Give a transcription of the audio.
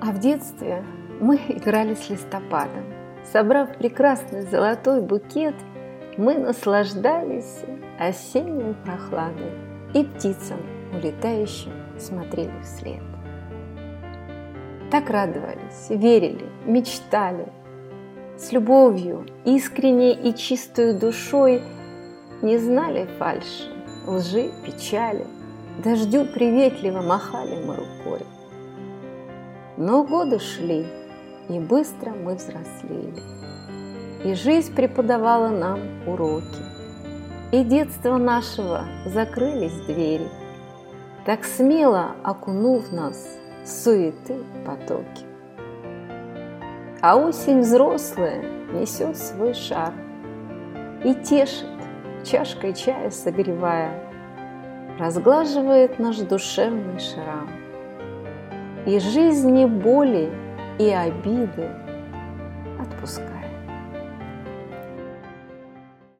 А в детстве мы играли с листопадом. Собрав прекрасный золотой букет, мы наслаждались осенней прохладой и птицам, улетающим, смотрели вслед. Так радовались, верили, мечтали, с любовью, искренней и чистую душой не знали фальши, лжи, печали, дождю приветливо махали мы рукой. Но годы шли, и быстро мы взрослели. И жизнь преподавала нам уроки. И детства нашего закрылись двери, Так смело окунув нас в суеты потоки. А осень взрослая несет свой шар И тешит, чашкой чая согревая, Разглаживает наш душевный шрам и жизни боли и обиды отпускает.